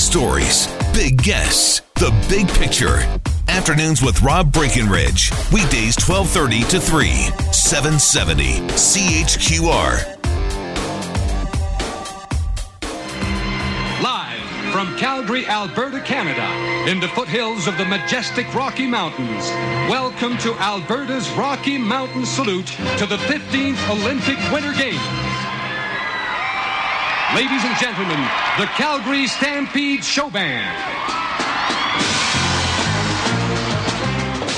stories, big guests, the big picture. Afternoons with Rob Breckenridge. Weekdays 1230 to 3, 770 CHQR. Live from Calgary, Alberta, Canada, in the foothills of the majestic Rocky Mountains. Welcome to Alberta's Rocky Mountain Salute to the 15th Olympic Winter Games. Ladies and gentlemen, the Calgary Stampede Show Band.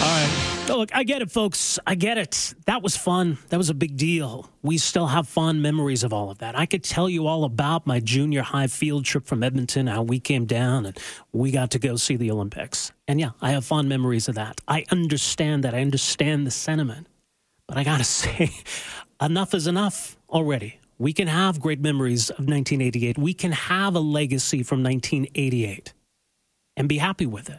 All right. Oh, look, I get it, folks. I get it. That was fun. That was a big deal. We still have fond memories of all of that. I could tell you all about my junior high field trip from Edmonton, how we came down and we got to go see the Olympics. And yeah, I have fond memories of that. I understand that. I understand the sentiment. But I got to say, enough is enough already. We can have great memories of 1988. We can have a legacy from 1988 and be happy with it.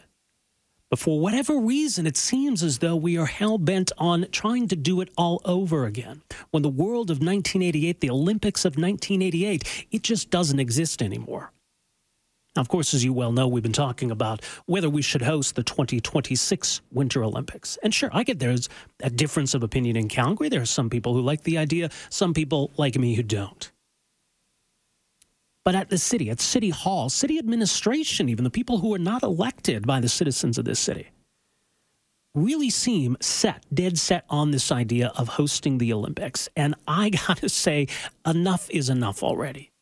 But for whatever reason, it seems as though we are hell bent on trying to do it all over again. When the world of 1988, the Olympics of 1988, it just doesn't exist anymore. Now, of course, as you well know, we've been talking about whether we should host the 2026 Winter Olympics. And sure, I get there's a difference of opinion in Calgary. There are some people who like the idea, some people like me who don't. But at the city, at City Hall, city administration, even the people who are not elected by the citizens of this city, really seem set, dead set on this idea of hosting the Olympics. And I gotta say, enough is enough already.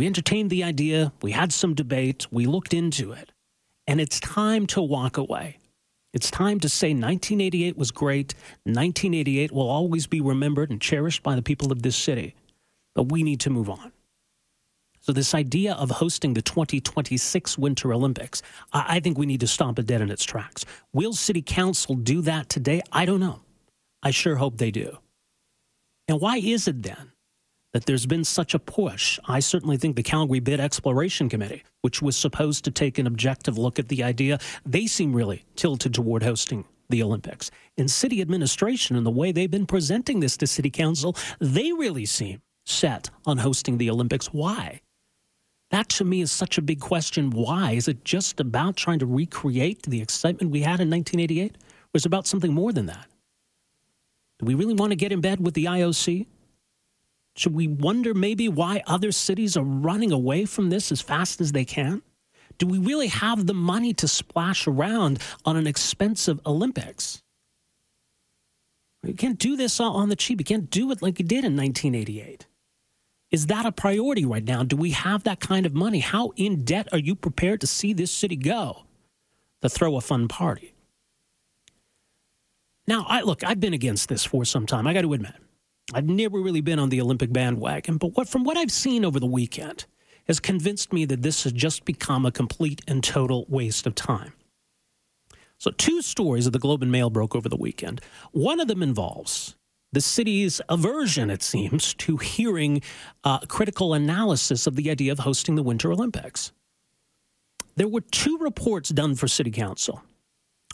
We entertained the idea, we had some debate, we looked into it, and it's time to walk away. It's time to say 1988 was great. 1988 will always be remembered and cherished by the people of this city. But we need to move on. So, this idea of hosting the 2026 Winter Olympics, I, think we need to stop it dead in its tracks. Will City Council do that today? I don't know. I sure hope they do. And why is it then that there's been such a push. I certainly think the Calgary Bid Exploration Committee, which was supposed to take an objective look at the idea, they seem really tilted toward hosting the Olympics. In city administration and the way they've been presenting this to city council, they really seem set on hosting the Olympics. Why? That to me is such a big question. Why? Is it just about trying to recreate the excitement we had in 1988? Or is it about something more than that? Do we really want to get in bed with the IOC? Should we wonder maybe why other cities are running away from this as fast as they can? Do we really have the money to splash around on an expensive Olympics? You can't do this on the cheap. You can't do it like you did in 1988. Is that a priority right now? Do we have that kind of money? How in debt are you prepared to see this city go to throw a fun party? Now, I look, I've been against this for some time. I got to admit. I've never really been on the Olympic bandwagon, but what, from what I've seen over the weekend has convinced me that this has just become a complete and total waste of time. So, two stories of the Globe and Mail broke over the weekend. One of them involves the city's aversion, it seems, to hearing uh, critical analysis of the idea of hosting the Winter Olympics. There were two reports done for City Council.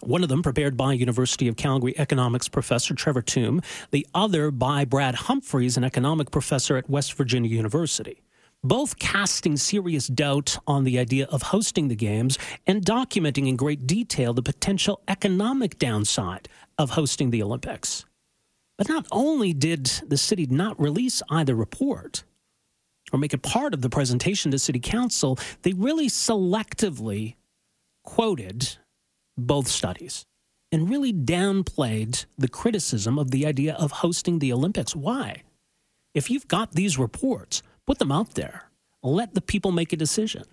One of them prepared by University of Calgary economics professor Trevor Tombe, the other by Brad Humphreys, an economic professor at West Virginia University. Both casting serious doubt on the idea of hosting the games and documenting in great detail the potential economic downside of hosting the Olympics. But not only did the city not release either report or make it part of the presentation to City Council, they really selectively quoted both studies and really downplayed the criticism of the idea of hosting the Olympics. Why? If you've got these reports, put them out there. Let the people make a decision.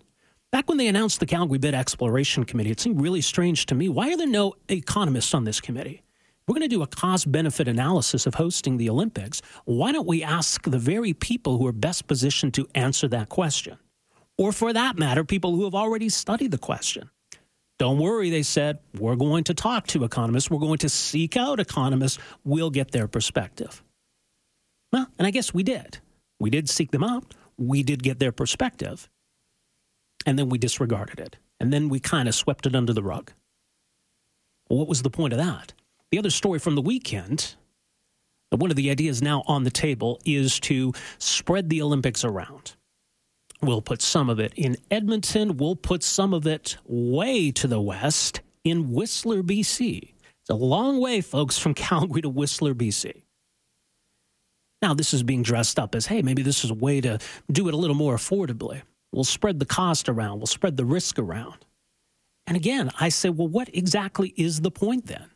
Back when they announced the Calgary Bid Exploration Committee, it seemed really strange to me. Why are there no economists on this committee? We're going to do a cost benefit analysis of hosting the Olympics. Why don't we ask the very people who are best positioned to answer that question? Or, for that matter, people who have already studied the question. Don't worry, they said. We're going to talk to economists. We're going to seek out economists. We'll get their perspective. Well, and I guess we did. We did seek them out. We did get their perspective. And then we disregarded it. And then we kind of swept it under the rug. Well, what was the point of that? The other story from the weekend, one of the ideas now on the table is to spread the Olympics around We'll put some of it in Edmonton. We'll put some of it way to the west in Whistler, BC. It's a long way, folks, from Calgary to Whistler, BC. Now, this is being dressed up as hey, maybe this is a way to do it a little more affordably. We'll spread the cost around, we'll spread the risk around. And again, I say, well, what exactly is the point then?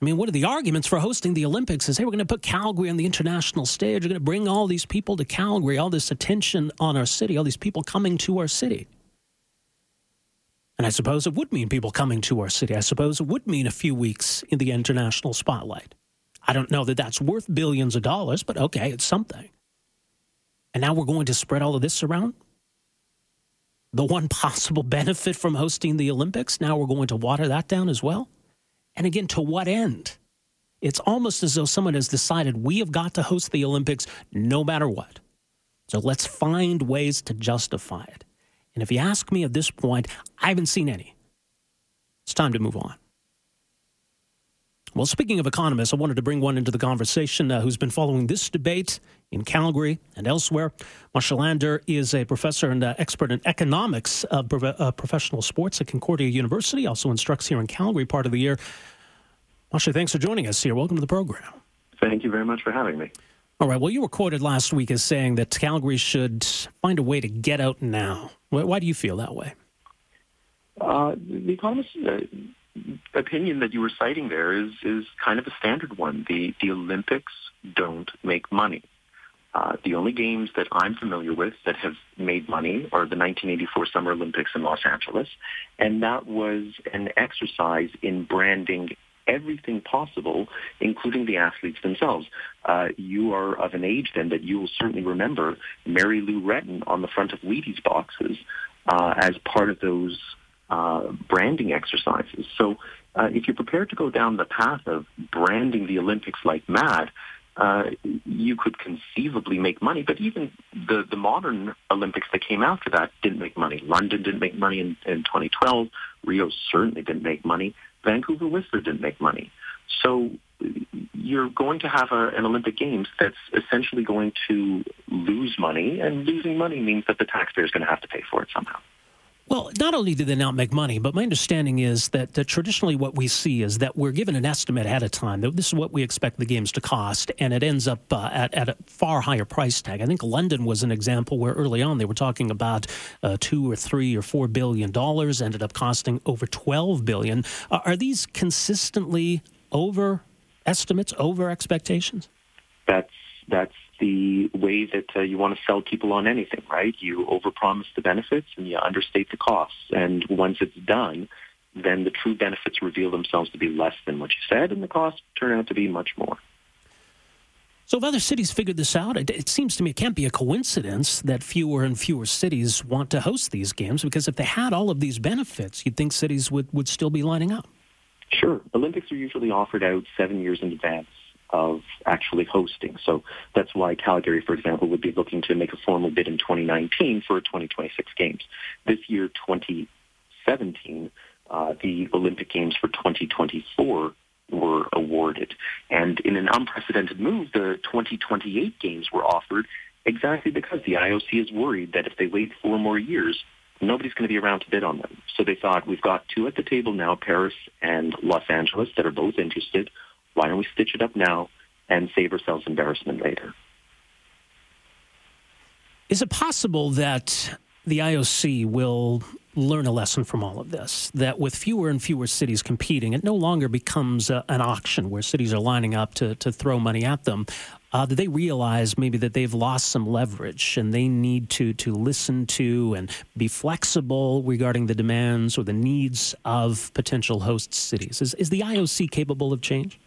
I mean, one of the arguments for hosting the Olympics is hey, we're going to put Calgary on the international stage. We're going to bring all these people to Calgary, all this attention on our city, all these people coming to our city. And I suppose it would mean people coming to our city. I suppose it would mean a few weeks in the international spotlight. I don't know that that's worth billions of dollars, but okay, it's something. And now we're going to spread all of this around? The one possible benefit from hosting the Olympics, now we're going to water that down as well? And again, to what end? It's almost as though someone has decided we have got to host the Olympics no matter what. So let's find ways to justify it. And if you ask me at this point, I haven't seen any. It's time to move on. Well, speaking of economists, I wanted to bring one into the conversation uh, who's been following this debate in Calgary and elsewhere. Moshe Lander is a professor and uh, expert in economics of uh, professional sports at Concordia University, also instructs here in Calgary part of the year. Moshe, thanks for joining us here. Welcome to the program. Thank you very much for having me. All right. Well, you were quoted last week as saying that Calgary should find a way to get out now. Why do you feel that way? Uh, the economist's uh, opinion that you were citing there is is kind of a standard one. The the Olympics don't make money. Uh, the only games that I'm familiar with that have made money are the 1984 Summer Olympics in Los Angeles, and that was an exercise in branding everything possible, including the athletes themselves. Uh, you are of an age then that you will certainly remember Mary Lou Retton on the front of Wheaties boxes uh, as part of those uh, branding exercises. So uh, if you're prepared to go down the path of branding the Olympics like mad, uh, you could conceivably make money. But even the, the modern Olympics that came after that didn't make money. London didn't make money in, in 2012. Rio certainly didn't make money. Vancouver Whistler didn't make money. So you're going to have a, an Olympic Games that's essentially going to lose money, and losing money means that the taxpayer is going to have to pay for it somehow. Well, not only do they not make money, but my understanding is that, that, traditionally what we see is that we're given an estimate ahead of time. That this is what we expect the games to cost, and it ends up uh, at, at a far higher price tag. I think London was an example where early on they were talking about uh, two or three or four billion dollars, ended up costing over twelve billion. Uh, are these consistently over estimates, over expectations? That's that's the way that uh, you want to sell people on anything, right? You overpromise the benefits and you understate the costs. And once it's done, then the true benefits reveal themselves to be less than what you said, and the costs turn out to be much more. So, if other cities figured this out, it, it, seems to me it can't be a coincidence that fewer and fewer cities want to host these games because if they had all of these benefits, you'd think cities would, would still be lining up. Sure. Olympics are usually offered out seven years in advance of actually hosting. So that's why Calgary, for example, would be looking to make a formal bid in 2019 for 2026 games. This year, 2017, uh, the Olympic Games for 2024 were awarded. And in an unprecedented move, the 2028 games were offered exactly because the IOC is worried that if they wait four more years, nobody's going to be around to bid on them. So they thought, we've got two at the table now, Paris and Los Angeles, that are both interested. Why don't we stitch it up now and save ourselves embarrassment later? Is it possible that the IOC will learn a lesson from all of this? That with fewer and fewer cities competing, it no longer becomes a, an auction where cities are lining up to, to throw money at them. Uh, that they realize maybe that they've lost some leverage and they need to to listen to and be flexible regarding the demands or the needs of potential host cities. Is, is the IOC capable of change?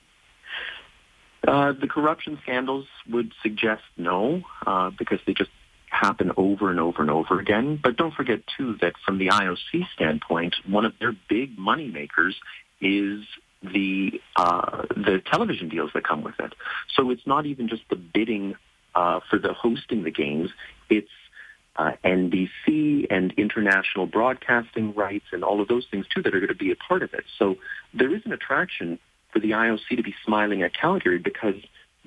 Uh, the corruption scandals would suggest no, uh, because they just happen over and over and over again. But don't forget, too, that from the IOC standpoint, one of their big money makers is the uh, the television deals that come with it. So it's not even just the bidding uh, for the hosting the games; it's uh, NBC and international broadcasting rights and all of those things too that are going to be a part of it. So there is an attraction for the IOC to be smiling at Calgary because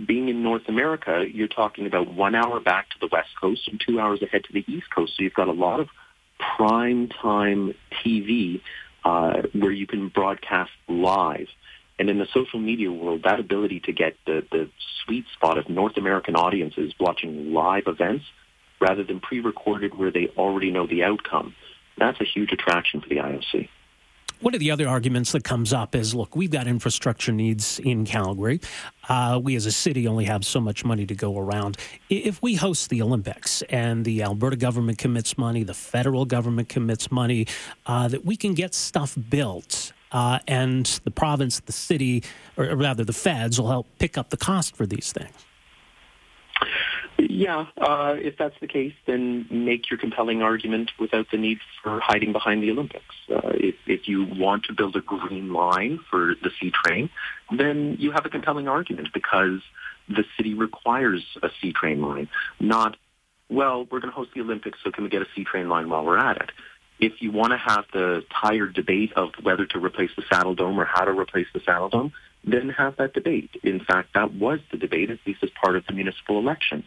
being in North America, you're talking about one hour back to the West Coast and two hours ahead to the East Coast. So you've got a lot of prime time TV uh, where you can broadcast live. And in the social media world, that ability to get the, the sweet spot of North American audiences watching live events rather than pre-recorded where they already know the outcome, that's a huge attraction for the IOC. One of the other arguments that comes up is look, we've got infrastructure needs in Calgary. Uh, we as a city only have so much money to go around. If we host the Olympics and the Alberta government commits money, the federal government commits money, uh, that we can get stuff built. Uh, and the province, the city, or rather the feds, will help pick up the cost for these things. Yeah, uh, if that's the case, then make your compelling argument without the need for hiding behind the Olympics. Uh, if, if you want to build a green line for the CTrain, then you have a compelling argument because the city requires a CTrain line, not, well, we're going to host the Olympics, so can we get a CTrain line while we're at it? If you want to have the tired debate of whether to replace the Saddledome or how to replace the Saddledome, then have that debate. In fact, that was the debate, at least as part of the municipal elections.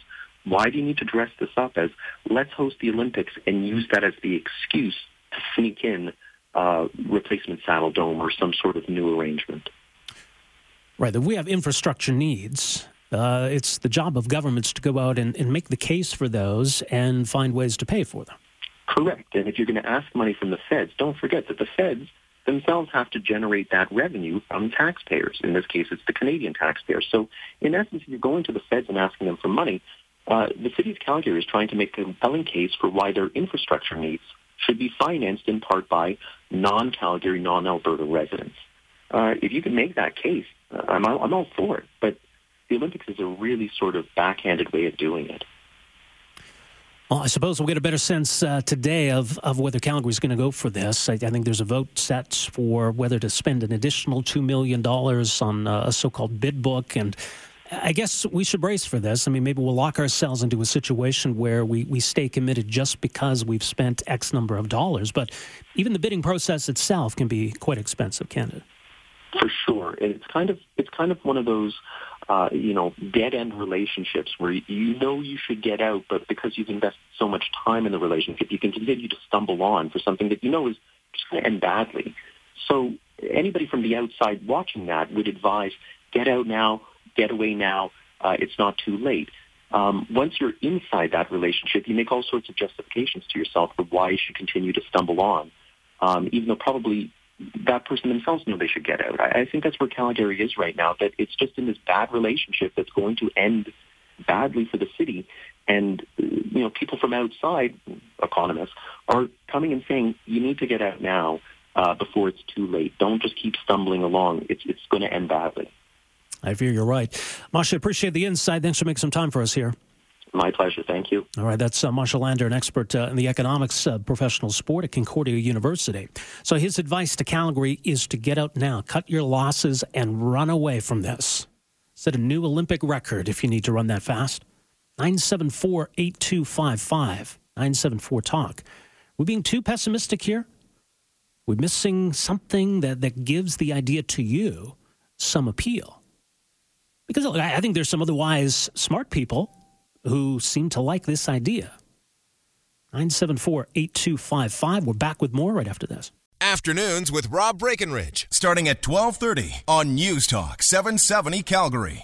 Why do you need to dress this up as let's host the Olympics and use that as the excuse to sneak in uh, replacement Saddledome or some sort of new arrangement? Right. We have infrastructure needs. Uh, it's the job of governments to go out and, and make the case for those and find ways to pay for them. Correct. And if you're going to ask money from the feds, don't forget that the feds themselves have to generate that revenue from taxpayers. In this case, it's the Canadian taxpayers. So in essence, if you're going to the feds and asking them for money, uh, the city of Calgary is trying to make a compelling case for why their infrastructure needs should be financed in part by non-Calgary, non-Alberta residents. Uh, if you can make that case, uh, I'm, I'm all for it. But the Olympics is a really sort of backhanded way of doing it. Well, I suppose we'll get a better sense uh, today of, of whether Calgary is going to go for this. I, I, think there's a vote set for whether to spend an additional $2 million on uh, a so called bid book. And I guess we should brace for this. I mean, maybe we'll lock ourselves into a situation where we, we stay committed just because we've spent X number of dollars. But even the bidding process itself can be quite expensive, can it? For sure, and it's kind of it's kind of one of those uh, you know dead end relationships where you know you should get out, but because you've invested so much time in the relationship, you can continue to stumble on for something that you know is just going to end badly. So anybody from the outside watching that would advise get out now, get away now. Uh, it's not too late. Um, once you're inside that relationship, you make all sorts of justifications to yourself for why you should continue to stumble on, um, even though probably that person themselves know they should get out. I, I think that's where Calgary is right now, that it's just in this bad relationship that's going to end badly for the city. And, you know, people from outside, economists, are coming and saying, you need to get out now uh, before it's too late. Don't just keep stumbling along. It's, it's going to end badly. I fear you're right. Moshe, appreciate the insight. Thanks for making some time for us here. My pleasure. Thank you. All right. That's uh, Moshe Lander, an expert uh, in the economics uh, professional sport at Concordia University. So his advice to Calgary is to get out now, cut your losses, and run away from this. Set a new Olympic record if you need to run that fast. 974 8255. 974 Talk. We're being too pessimistic here? We're missing something that, that gives the idea to you some appeal. Because I think there's some otherwise smart people who seem to like this idea. 974 8255. We're back with more right after this. Afternoons with Rob Breckenridge, starting at 1230 on News Talk 770 Calgary.